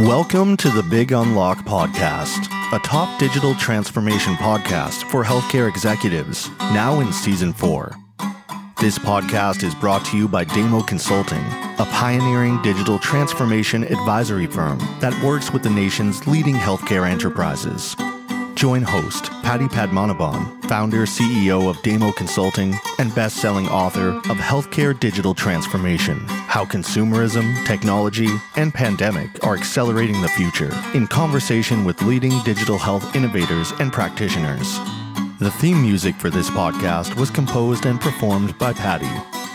Welcome to the Big Unlock Podcast, a top digital transformation podcast for healthcare executives, now in season four. This podcast is brought to you by Damo Consulting, a pioneering digital transformation advisory firm that works with the nation's leading healthcare enterprises. Join host Paddy Padmanabhan, founder CEO of Damo Consulting and best-selling author of Healthcare Digital Transformation: How Consumerism, Technology, and Pandemic Are Accelerating the Future, in conversation with leading digital health innovators and practitioners. The theme music for this podcast was composed and performed by Paddy.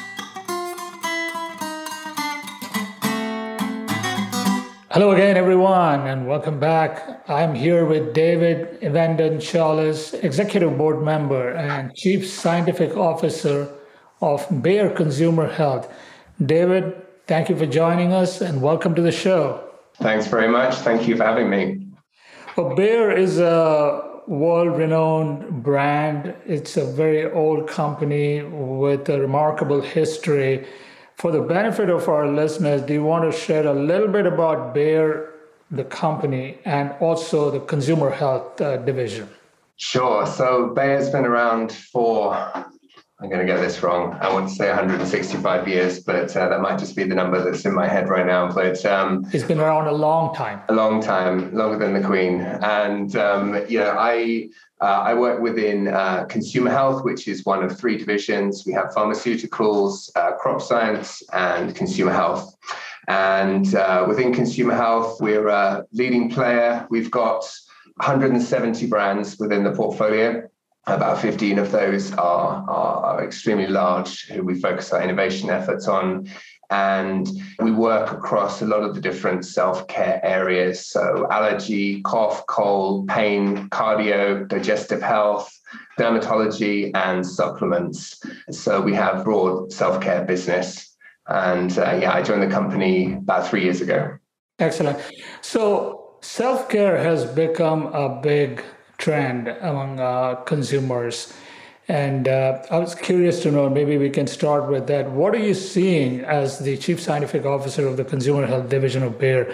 Hello again, everyone, and welcome back. I'm here with David Evendon-Challis, Executive Board Member and Chief Scientific Officer of Bayer Consumer Health. David, thank you for joining us and welcome to the show. Thanks very much. Thank you for having me. Well, Bayer is a world renowned brand, it's a very old company with a remarkable history for the benefit of our listeners, do you want to share a little bit about Bayer, the company, and also the consumer health uh, division? Sure. So Bayer's been around for, I'm going to get this wrong. I want to say 165 years, but uh, that might just be the number that's in my head right now. But um, it's been around a long time. A long time, longer than the Queen. And um, you know, I uh, I work within uh, consumer health, which is one of three divisions. We have pharmaceuticals, uh, crop science, and consumer health. And uh, within consumer health, we're a leading player. We've got 170 brands within the portfolio. About 15 of those are, are, are extremely large, who we focus our innovation efforts on. And we work across a lot of the different self care areas. So, allergy, cough, cold, pain, cardio, digestive health, dermatology, and supplements. So, we have broad self care business. And uh, yeah, I joined the company about three years ago. Excellent. So, self care has become a big trend among uh, consumers. And uh, I was curious to know, maybe we can start with that. What are you seeing as the Chief Scientific Officer of the Consumer Health Division of Bayer?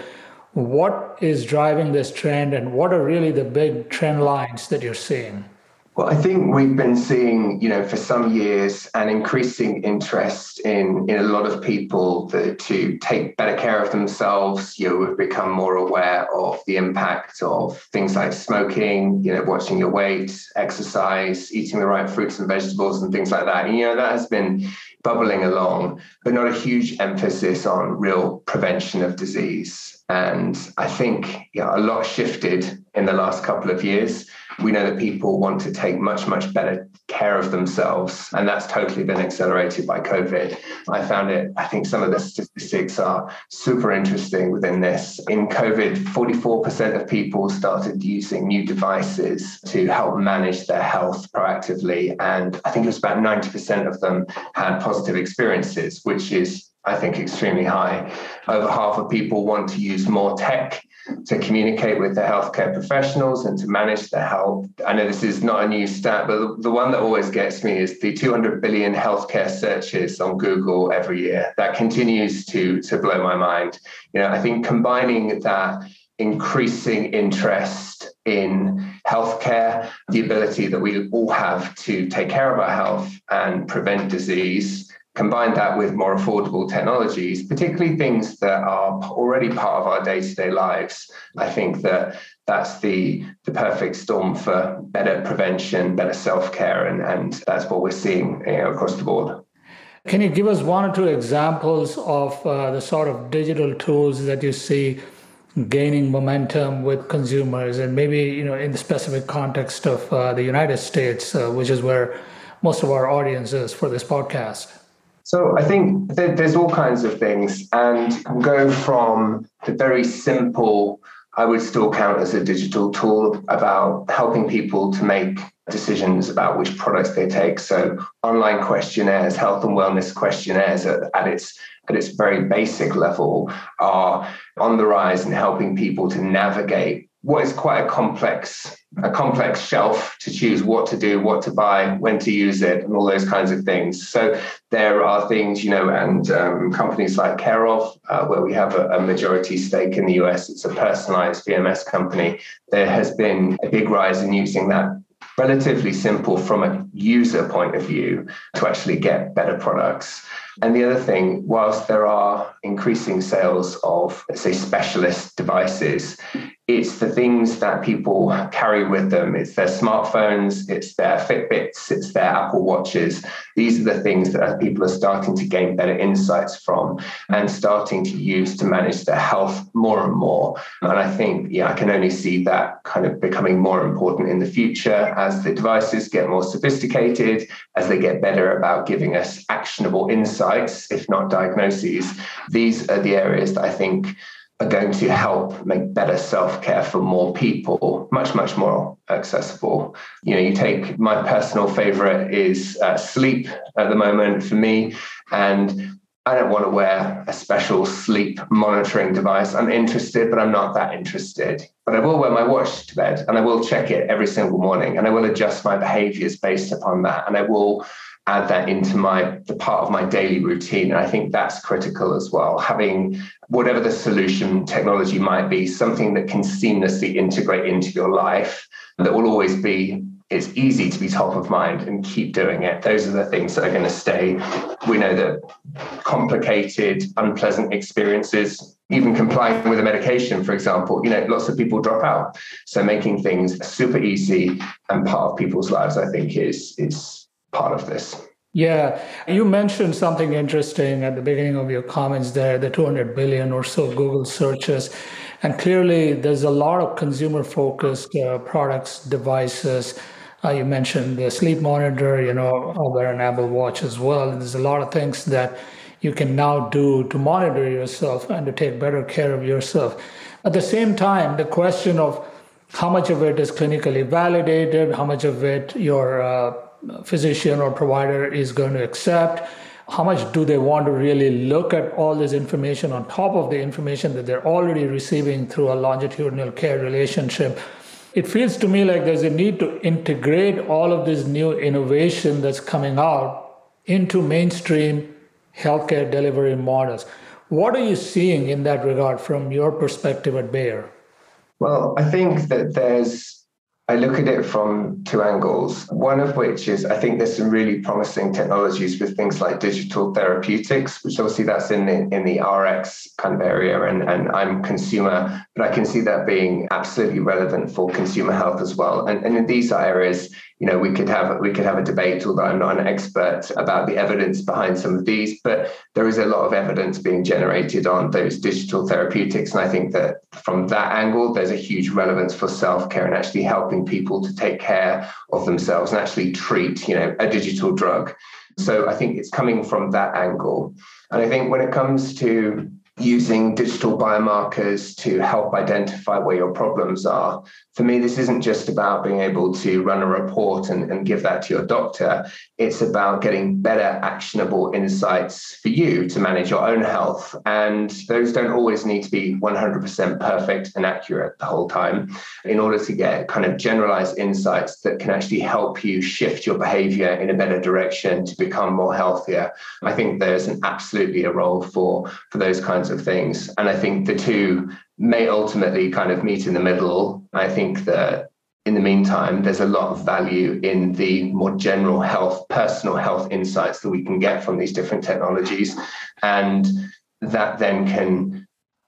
What is driving this trend, and what are really the big trend lines that you're seeing? Well, I think we've been seeing, you know, for some years an increasing interest in in a lot of people to take better care of themselves. You know, we've become more aware of the impact of things like smoking, you know, watching your weight, exercise, eating the right fruits and vegetables, and things like that. And, you know, that has been bubbling along, but not a huge emphasis on real prevention of disease. And I think you know, a lot shifted in the last couple of years. We know that people want to take much, much better care of themselves. And that's totally been accelerated by COVID. I found it, I think some of the statistics are super interesting within this. In COVID, 44% of people started using new devices to help manage their health proactively. And I think it was about 90% of them had positive experiences, which is I think, extremely high. Over half of people want to use more tech to communicate with the healthcare professionals and to manage their health. I know this is not a new stat, but the one that always gets me is the 200 billion healthcare searches on Google every year. That continues to, to blow my mind. You know, I think combining that increasing interest in healthcare, the ability that we all have to take care of our health and prevent disease combine that with more affordable technologies, particularly things that are already part of our day-to-day lives, I think that that's the, the perfect storm for better prevention, better self-care, and, and that's what we're seeing you know, across the board. Can you give us one or two examples of uh, the sort of digital tools that you see gaining momentum with consumers, and maybe you know in the specific context of uh, the United States, uh, which is where most of our audience is for this podcast? So I think there's all kinds of things, and go from the very simple, I would still count as a digital tool about helping people to make decisions about which products they take. So online questionnaires, health and wellness questionnaires at, at its at its very basic level are on the rise and helping people to navigate what is quite a complex a complex shelf to choose what to do, what to buy, when to use it, and all those kinds of things. So there are things, you know, and um, companies like CareOf, uh, where we have a, a, majority stake in the US, it's a personalized VMS company. There has been a big rise in using that relatively simple from a user point of view to actually get better products. And the other thing, whilst there are increasing sales of, say, specialist devices, it's the things that people carry with them. It's their smartphones, it's their Fitbits, it's their Apple Watches. These are the things that people are starting to gain better insights from and starting to use to manage their health more and more. And I think, yeah, I can only see that kind of becoming more important in the future as the devices get more sophisticated, as they get better about giving us actionable insights, if not diagnoses. These are the areas that I think are going to help make better self-care for more people much much more accessible you know you take my personal favorite is uh, sleep at the moment for me and I don't want to wear a special sleep monitoring device. I'm interested, but I'm not that interested. But I will wear my watch to bed and I will check it every single morning and I will adjust my behaviors based upon that. And I will add that into my the part of my daily routine. And I think that's critical as well. Having whatever the solution technology might be, something that can seamlessly integrate into your life that will always be it's easy to be top of mind and keep doing it. Those are the things that are going to stay. We know that complicated, unpleasant experiences, even complying with a medication, for example, you know, lots of people drop out. So making things super easy and part of people's lives, I think, is is part of this. Yeah, you mentioned something interesting at the beginning of your comments there the 200 billion or so Google searches. And clearly, there's a lot of consumer focused uh, products, devices. Uh, you mentioned the sleep monitor, you know, I'll wear an Apple Watch as well. And there's a lot of things that you can now do to monitor yourself and to take better care of yourself. At the same time, the question of how much of it is clinically validated, how much of it your uh, physician or provider is going to accept? How much do they want to really look at all this information on top of the information that they're already receiving through a longitudinal care relationship? It feels to me like there's a need to integrate all of this new innovation that's coming out into mainstream healthcare delivery models. What are you seeing in that regard from your perspective at bayer? Well i think that there's I look at it from two angles. One of which is I think there's some really promising technologies with things like digital therapeutics, which obviously that's in the, in the RX kind of area, and, and I'm consumer, but I can see that being absolutely relevant for consumer health as well. And, and in these areas, you know we could have we could have a debate although i'm not an expert about the evidence behind some of these but there is a lot of evidence being generated on those digital therapeutics. And i think that from that angle there's a huge relevance for self-care and actually helping people to take care of themselves and actually treat you know a digital drug. So i think it's coming from that angle. And i think when it comes to using digital biomarkers to help identify where your problems are. For me, this isn't just about being able to run a report and, and give that to your doctor. It's about getting better, actionable insights for you to manage your own health. And those don't always need to be 100% perfect and accurate the whole time in order to get kind of generalized insights that can actually help you shift your behavior in a better direction to become more healthier. I think there's an absolutely a role for, for those kinds of things. And I think the two may ultimately kind of meet in the middle. I think that in the meantime, there's a lot of value in the more general health, personal health insights that we can get from these different technologies. And that then can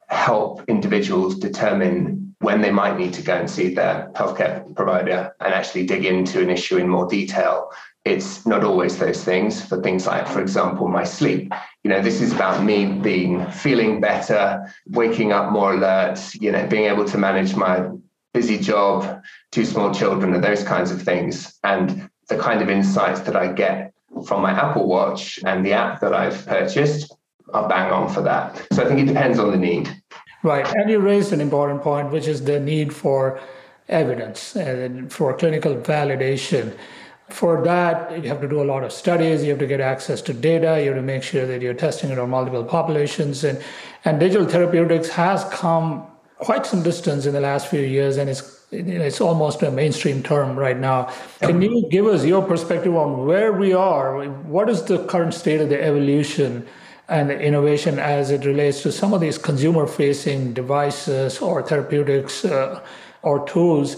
help individuals determine when they might need to go and see their healthcare provider and actually dig into an issue in more detail it's not always those things for things like for example my sleep. You know this is about me being feeling better waking up more alert you know being able to manage my busy job two small children and those kinds of things. And the kind of insights that i get from my apple watch and the app that i've purchased are bang on for that. So i think it depends on the need. Right. And you raised an important point which is the need for evidence and for clinical validation for that, you have to do a lot of studies. You have to get access to data. You have to make sure that you're testing it on multiple populations. And, and digital therapeutics has come quite some distance in the last few years, and it's it's almost a mainstream term right now. Can you give us your perspective on where we are? What is the current state of the evolution and innovation as it relates to some of these consumer-facing devices or therapeutics uh, or tools,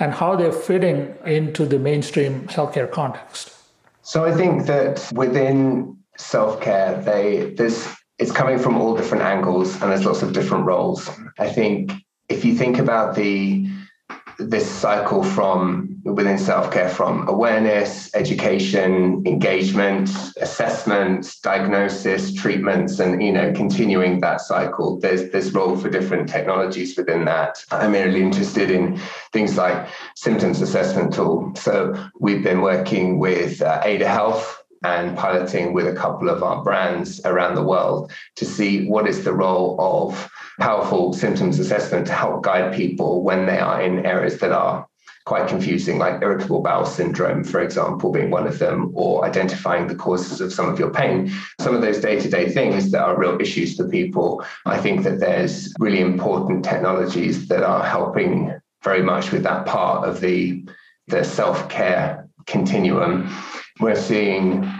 and how they're fitting into the mainstream healthcare context? So I think that within self-care, they there's it's coming from all different angles and there's lots of different roles. I think if you think about the this cycle from within self-care from awareness education engagement assessment diagnosis treatments and you know continuing that cycle. There's there's role for different technologies within that. I'm really interested in things like symptoms assessment tool. So we've been working with uh, ada health and piloting with a couple of our brands around the world to see what is the role of powerful symptoms assessment to help guide people when they are in areas that are quite confusing, like irritable bowel syndrome, for example, being one of them, or identifying the causes of some of your pain. Some of those day to day things that are real issues for people. I think that there's really important technologies that are helping very much with that part of the, the self care continuum. We're seeing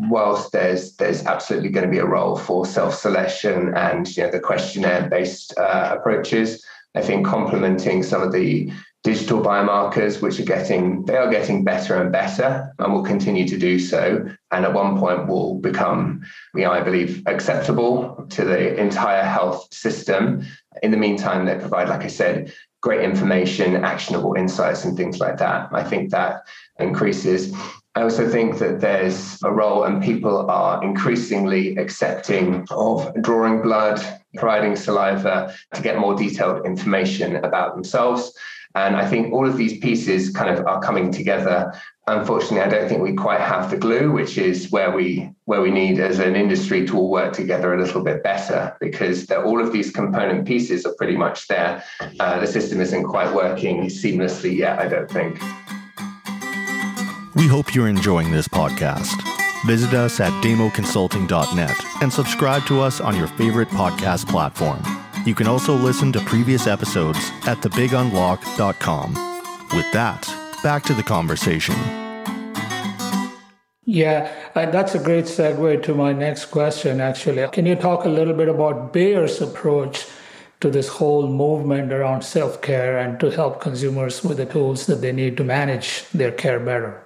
whilst there's there's absolutely going to be a role for self-selection and you know the questionnaire-based uh, approaches, I think complementing some of the digital biomarkers, which are getting they are getting better and better, and will continue to do so, and at one point will become, you know, I believe, acceptable to the entire health system. In the meantime, they provide, like I said, great information, actionable insights, and things like that. I think that increases I also think that there's a role, and people are increasingly accepting of drawing blood, providing saliva to get more detailed information about themselves. And I think all of these pieces kind of are coming together. Unfortunately, I don't think we quite have the glue, which is where we where we need as an industry to all work together a little bit better because all of these component pieces are pretty much there. Uh, the system isn't quite working seamlessly yet, I don't think. We hope you're enjoying this podcast. Visit us at damoconsulting.net and subscribe to us on your favorite podcast platform. You can also listen to previous episodes at thebigunlock.com. With that, back to the conversation. Yeah, uh, that's a great segue to my next question, actually. Can you talk a little bit about Bayer's approach to this whole movement around self care and to help consumers with the tools that they need to manage their care better?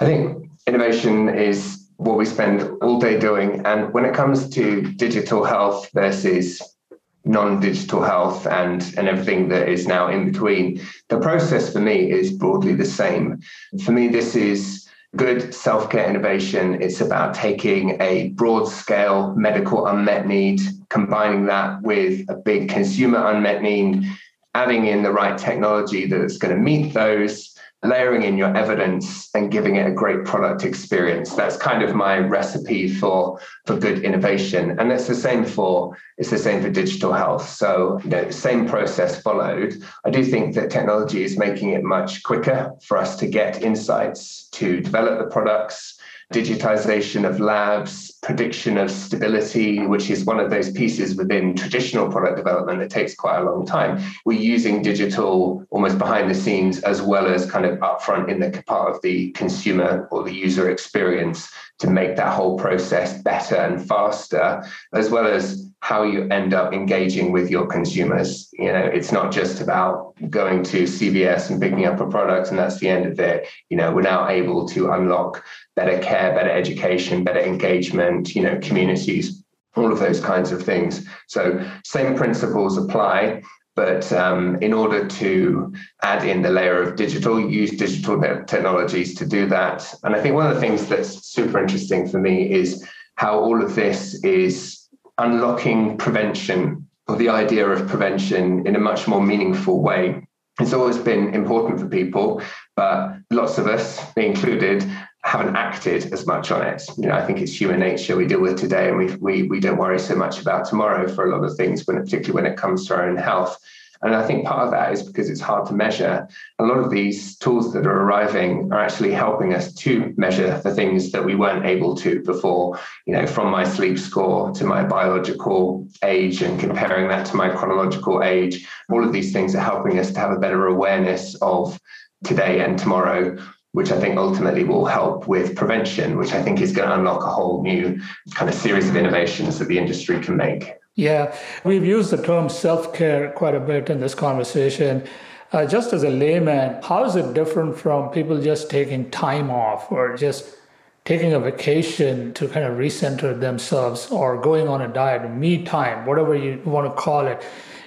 I think innovation is what we spend all day doing. And when it comes to digital health versus non-digital health and and everything that is now in between the process for me is broadly the same for me this is good self-care innovation it's about taking a broad scale medical unmet need combining that with a big consumer unmet need adding in the right technology that's going to meet those layering in your evidence and giving it a great product experience. That's kind of my recipe for for good innovation. And it's the same for it's the same for digital health. So you know same process followed. I do think that technology is making it much quicker for us to get insights to develop the products. Digitization of labs, prediction of stability, which is one of those pieces within traditional product development that takes quite a long time. We're using digital almost behind the scenes as well as kind of upfront in the part of the consumer or the user experience to make that whole process better and faster, as well as how you end up engaging with your consumers. You know, it's not just about going to CVS and picking up a product and that's the end of it. You know, we're now able to unlock better care, better education, better engagement, you know, communities, all of those kinds of things. So same principles apply. But um, in order to add in the layer of digital, use digital technologies to do that. And I think one of the things that's super interesting for me is how all of this is unlocking prevention or the idea of prevention in a much more meaningful way. It's always been important for people, but lots of us, me included, haven't acted as much on it. You know, I think it's human nature we deal with today, and we we we don't worry so much about tomorrow for a lot of things, when particularly when it comes to our own health. And I think part of that is because it's hard to measure. A lot of these tools that are arriving are actually helping us to measure the things that we weren't able to before, you know, from my sleep score to my biological age and comparing that to my chronological age. All of these things are helping us to have a better awareness of today and tomorrow which I think ultimately will help with prevention, which I think is going to unlock a whole new kind of series of innovations that the industry can make. Yeah, we've used the term self care quite a bit in this conversation. Uh, just as a layman, how is it different from people just taking time off or just taking a vacation to kind of recenter themselves or going on a diet, me time, whatever you want to call it?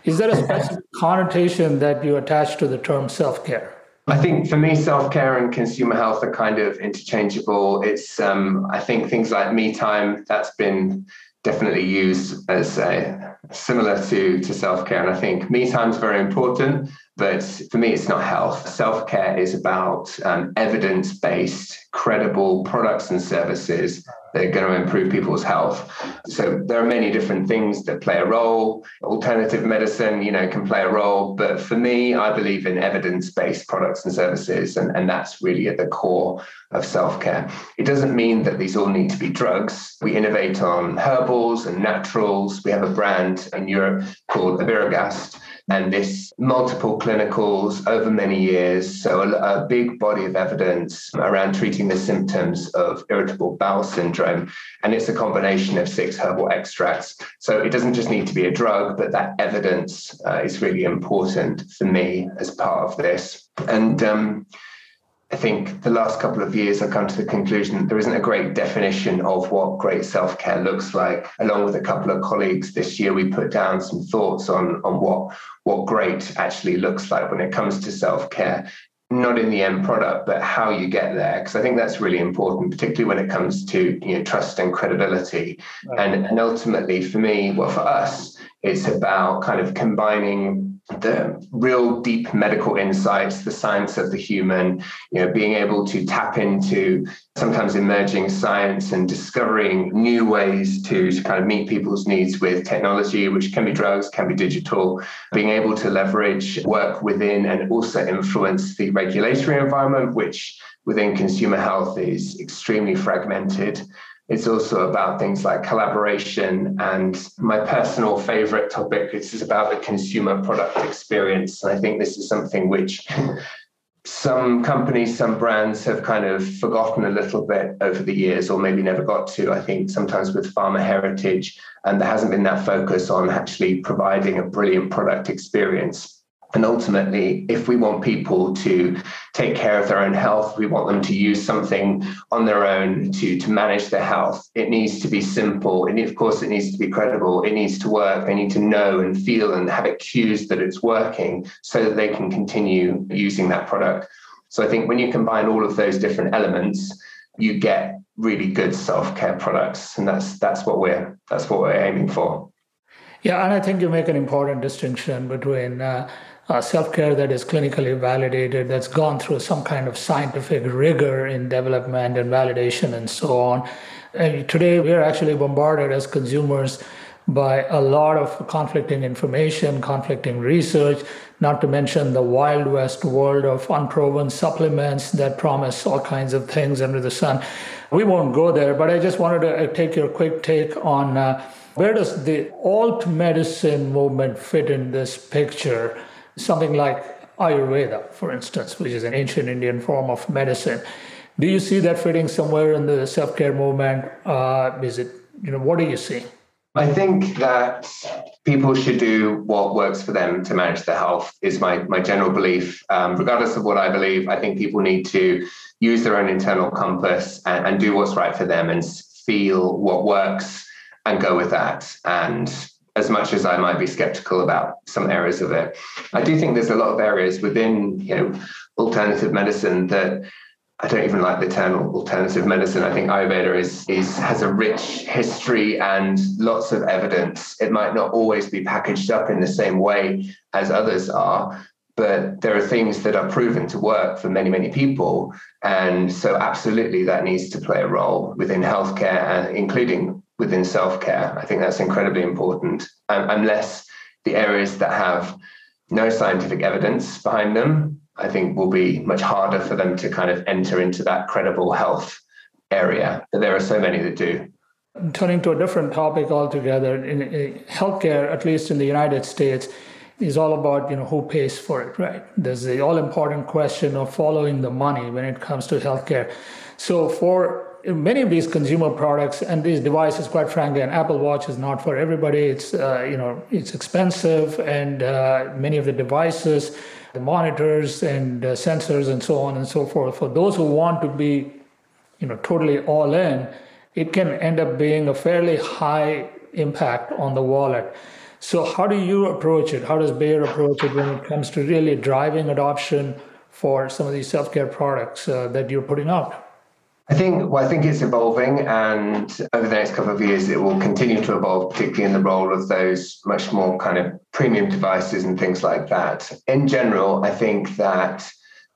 Is there a specific connotation that you attach to the term self care? I think for me, self care and consumer health are kind of interchangeable. It's, um, I think, things like me time that's been definitely used as a, similar to to self care, and I think me time is very important. But for me, it's not health. Self care is about um, evidence based, credible products and services that are going to improve people's health. So there are many different things that play a role. Alternative medicine, you know, can play a role. But for me, I believe in evidence based products and services. And, and that's really at the core of self care. It doesn't mean that these all need to be drugs. We innovate on herbals and naturals. We have a brand in Europe called Iberogast and this multiple clinicals over many years. So, a, a, big body of evidence around treating the symptoms of irritable bowel syndrome. And it's a combination of six herbal extracts. So, it doesn't just need to be a drug, but that evidence uh, is really important for me as part of this. And um, I think the last couple of years I've come to the conclusion that there isn't a great definition of what great self care looks like. Along with a couple of colleagues this year, we put down some thoughts on, on what, what great actually looks like when it comes to self care. Not in the end product, but how you get there. Because I think that's really important, particularly when it comes to you know, trust and credibility. Right. And, and ultimately, for me, well, for us, it's about kind of combining the real deep medical insights, the science of the human, you know, being able to tap into sometimes emerging science and discovering new ways to, to kind of meet people's needs with technology, which can be drugs, can be digital, being able to leverage work within and also influence the regulatory environment, which within consumer health is extremely fragmented. It's also about things like collaboration and my personal favorite topic. Is about the consumer product experience. And I think this is something which some companies, some brands have kind of forgotten a little bit over the years, or maybe never got to. I think sometimes with pharma heritage, and there hasn't been that focus on actually providing a brilliant product experience. And ultimately, if we want people to take care of their own health, we want them to use something on their own to, to manage their health. It needs to be simple. And of course, it needs to be credible. It needs to work. They need to know and feel and have it cues that it's working so that they can continue using that product. So I think when you combine all of those different elements, you get really good self-care products. And that's that's what we're that's what we're aiming for. Yeah, and I think you make an important distinction between uh, uh, self care that is clinically validated, that's gone through some kind of scientific rigor in development and validation and so on. And today, we are actually bombarded as consumers by a lot of conflicting information, conflicting research, not to mention the wild west world of unproven supplements that promise all kinds of things under the sun. We won't go there, but I just wanted to uh, take your quick take on uh, where does the alt medicine movement fit in this picture? Something like Ayurveda, for instance, which is an ancient Indian form of medicine. Do you see that fitting somewhere in the self care movement? Uh, is it, you know, what do you see? I think that people should do what works for them to manage their health, is my, my general belief. Um, regardless of what I believe, I think people need to use their own internal compass and, and do what's right for them and feel what works and go with that. And as much as I might be skeptical about some areas of it. I do think there's a lot of areas within, you know, alternative medicine that I don't even like the term alternative medicine. I think Ayurveda is, is has a rich history and lots of evidence. It might not always be packaged up in the same way as others are, but there are things that are proven to work for many, many people. And so absolutely that needs to play a role within healthcare including within self care. I think that's incredibly important, unless the areas that have no scientific evidence behind them, I think will be much harder for them to kind of enter into that credible health area. But there are so many that do. Turning to a different topic altogether, in, in healthcare, at least in the United States, is all about you know who pays for it, right? There's the all important question of following the money when it comes to healthcare. So for many of these consumer products and these devices, quite frankly, an Apple Watch is not for everybody. It's uh, you know it's expensive, and uh, many of the devices, the monitors and uh, sensors and so on and so forth. For those who want to be, you know, totally all in, it can end up being a fairly high impact on the wallet. So, how do you approach it? How does Bayer approach it when it comes to really driving adoption for some of these self care products uh, that you're putting out? I think well, I think it's evolving, and over the next couple of years, it will continue to evolve, particularly in the role of those much more kind of premium devices and things like that. In general, I think that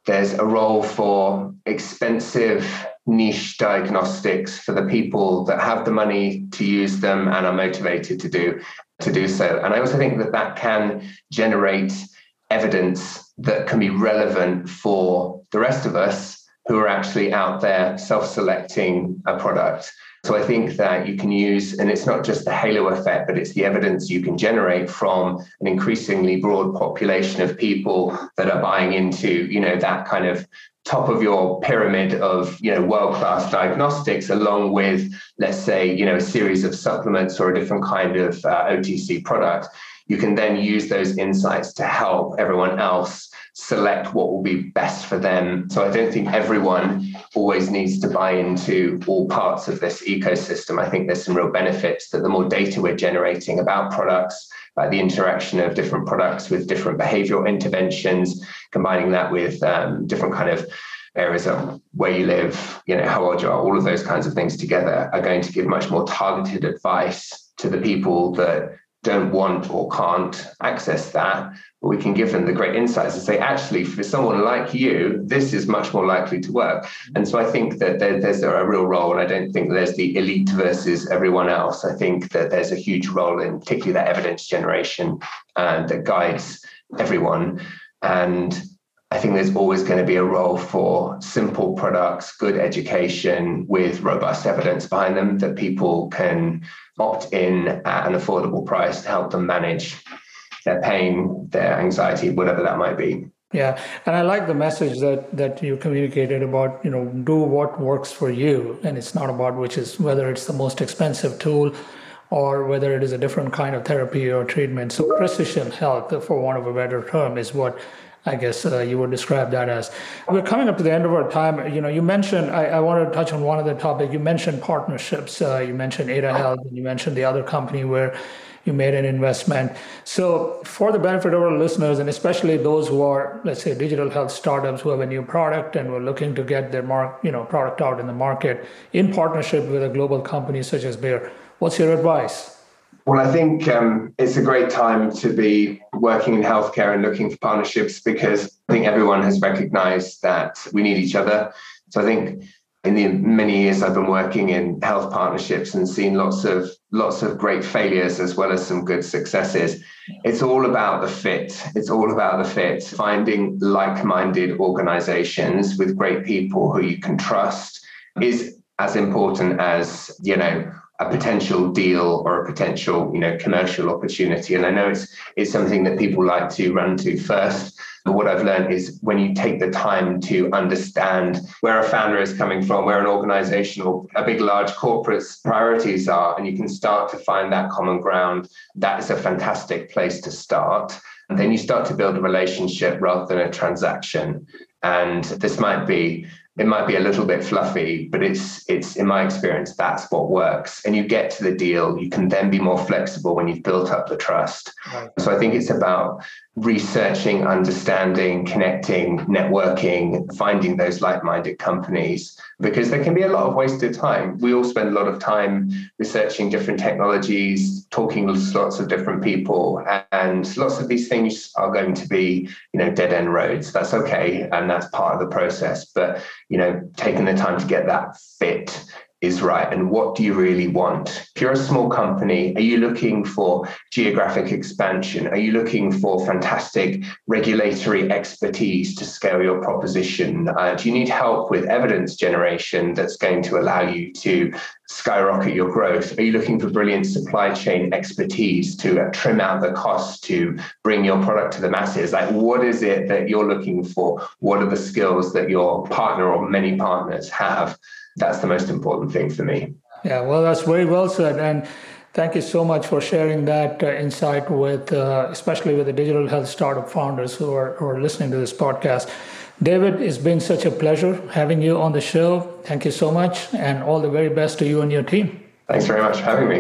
there's a role for expensive niche diagnostics for the people that have the money to use them and are motivated to do to do so. And I also think that that can generate evidence that can be relevant for the rest of us who are actually out there self-selecting a product. So I think that you can use, and it's not just the halo effect, but it's the evidence you can generate from an increasingly broad population of people that are buying into, you know, that kind of top of your pyramid of you know world-class diagnostics along with let's say you know a series of supplements or a different kind of uh, otc product you can then use those insights to help everyone else select what will be best for them. So i don't think everyone always needs to buy into all parts of this ecosystem. I think there's some real benefits that the more data we're generating about products about the interaction of different products with different behavioral interventions, combining that with um, different kind of areas of where you live, you know, how old you are, all of those kinds of things together are going to give much more targeted advice to the people that don't want or can't access that, but we can give them the great insights and say, actually, for someone like you, this is much more likely to work. And so I think that there, there's a real role, and I don't think there's the elite versus everyone else. I think that there's a huge role in particularly that evidence generation and that guides everyone. And I think there's always going to be a role for simple products, good education with robust evidence behind them that people can opt in at an affordable price to help them manage their pain, their anxiety, whatever that might be. Yeah, and I like the message that that you communicated about you know do what works for you, and it's not about which is whether it's the most expensive tool or whether it is a different kind of therapy or treatment. So precision health, for want of a better term, is what I guess uh, you would describe that as. We're coming up to the end of our time. You know, you mentioned, I, I wanted to touch on one other topic. You mentioned partnerships. Uh, you mentioned Ada Health, and you mentioned the other company where you made an investment. So, for the benefit of our listeners, and especially those who are, let's say, digital health startups who have a new product and were looking to get their mark, you know, product out in the market in partnership with a global company such as Bayer, what's your advice? Well, I think um, it's a great time to be working in healthcare and looking for partnerships because I think everyone has recognized that we need each other. So I think in the many years I've been working in health partnerships and seen lots of lots of great failures as well as some good successes. It's all about the fit. It's all about the fit. Finding like-minded organizations with great people who you can trust is as important as, you know, a potential deal or a potential you know commercial opportunity. And i know it's it's something that people like to run to first. But what i've learned is when you take the time to understand where a founder is coming from where an organization or a big large corporate's priorities are and you can start to find that common ground that is a fantastic place to start. And then you start to build a relationship rather than a transaction. And this might be it might be a little bit fluffy, but it's it's in my experience that's what works. And you get to the deal, you can then be more flexible when you've built up the trust. Right. So I think it's about researching, understanding, connecting, networking, finding those like-minded companies because there can be a lot of wasted time. We all spend a lot of time researching different technologies, talking to lots of different people, and lots of these things are going to be, you know, dead end roads. That's okay, and that's part of the process. But you know, taking the time to get that fit is right and what do you really want? If you're a small company, are you looking for geographic expansion? Are you looking for fantastic regulatory expertise to scale your proposition? Uh, do you need help with evidence generation that's going to allow you to skyrocket your growth? Are you looking for brilliant supply chain expertise to uh, trim out the cost to bring your product to the masses? Like, what is it that you're looking for? What are the skills that your partner or many partners have? That's the most important thing for me. Yeah, well, that's very well said. And thank you so much for sharing that uh, insight with, uh, especially with the digital health startup founders who are, who are listening to this podcast. David, it's been such a pleasure having you on the show. Thank you so much, and all the very best to you and your team. Thanks very much for having me.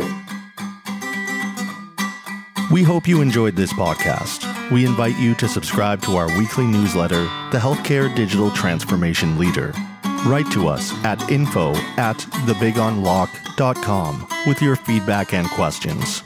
We hope you enjoyed this podcast. We invite you to subscribe to our weekly newsletter, The Healthcare Digital Transformation Leader. Write to us at info at thebigunlock.com with your feedback and questions.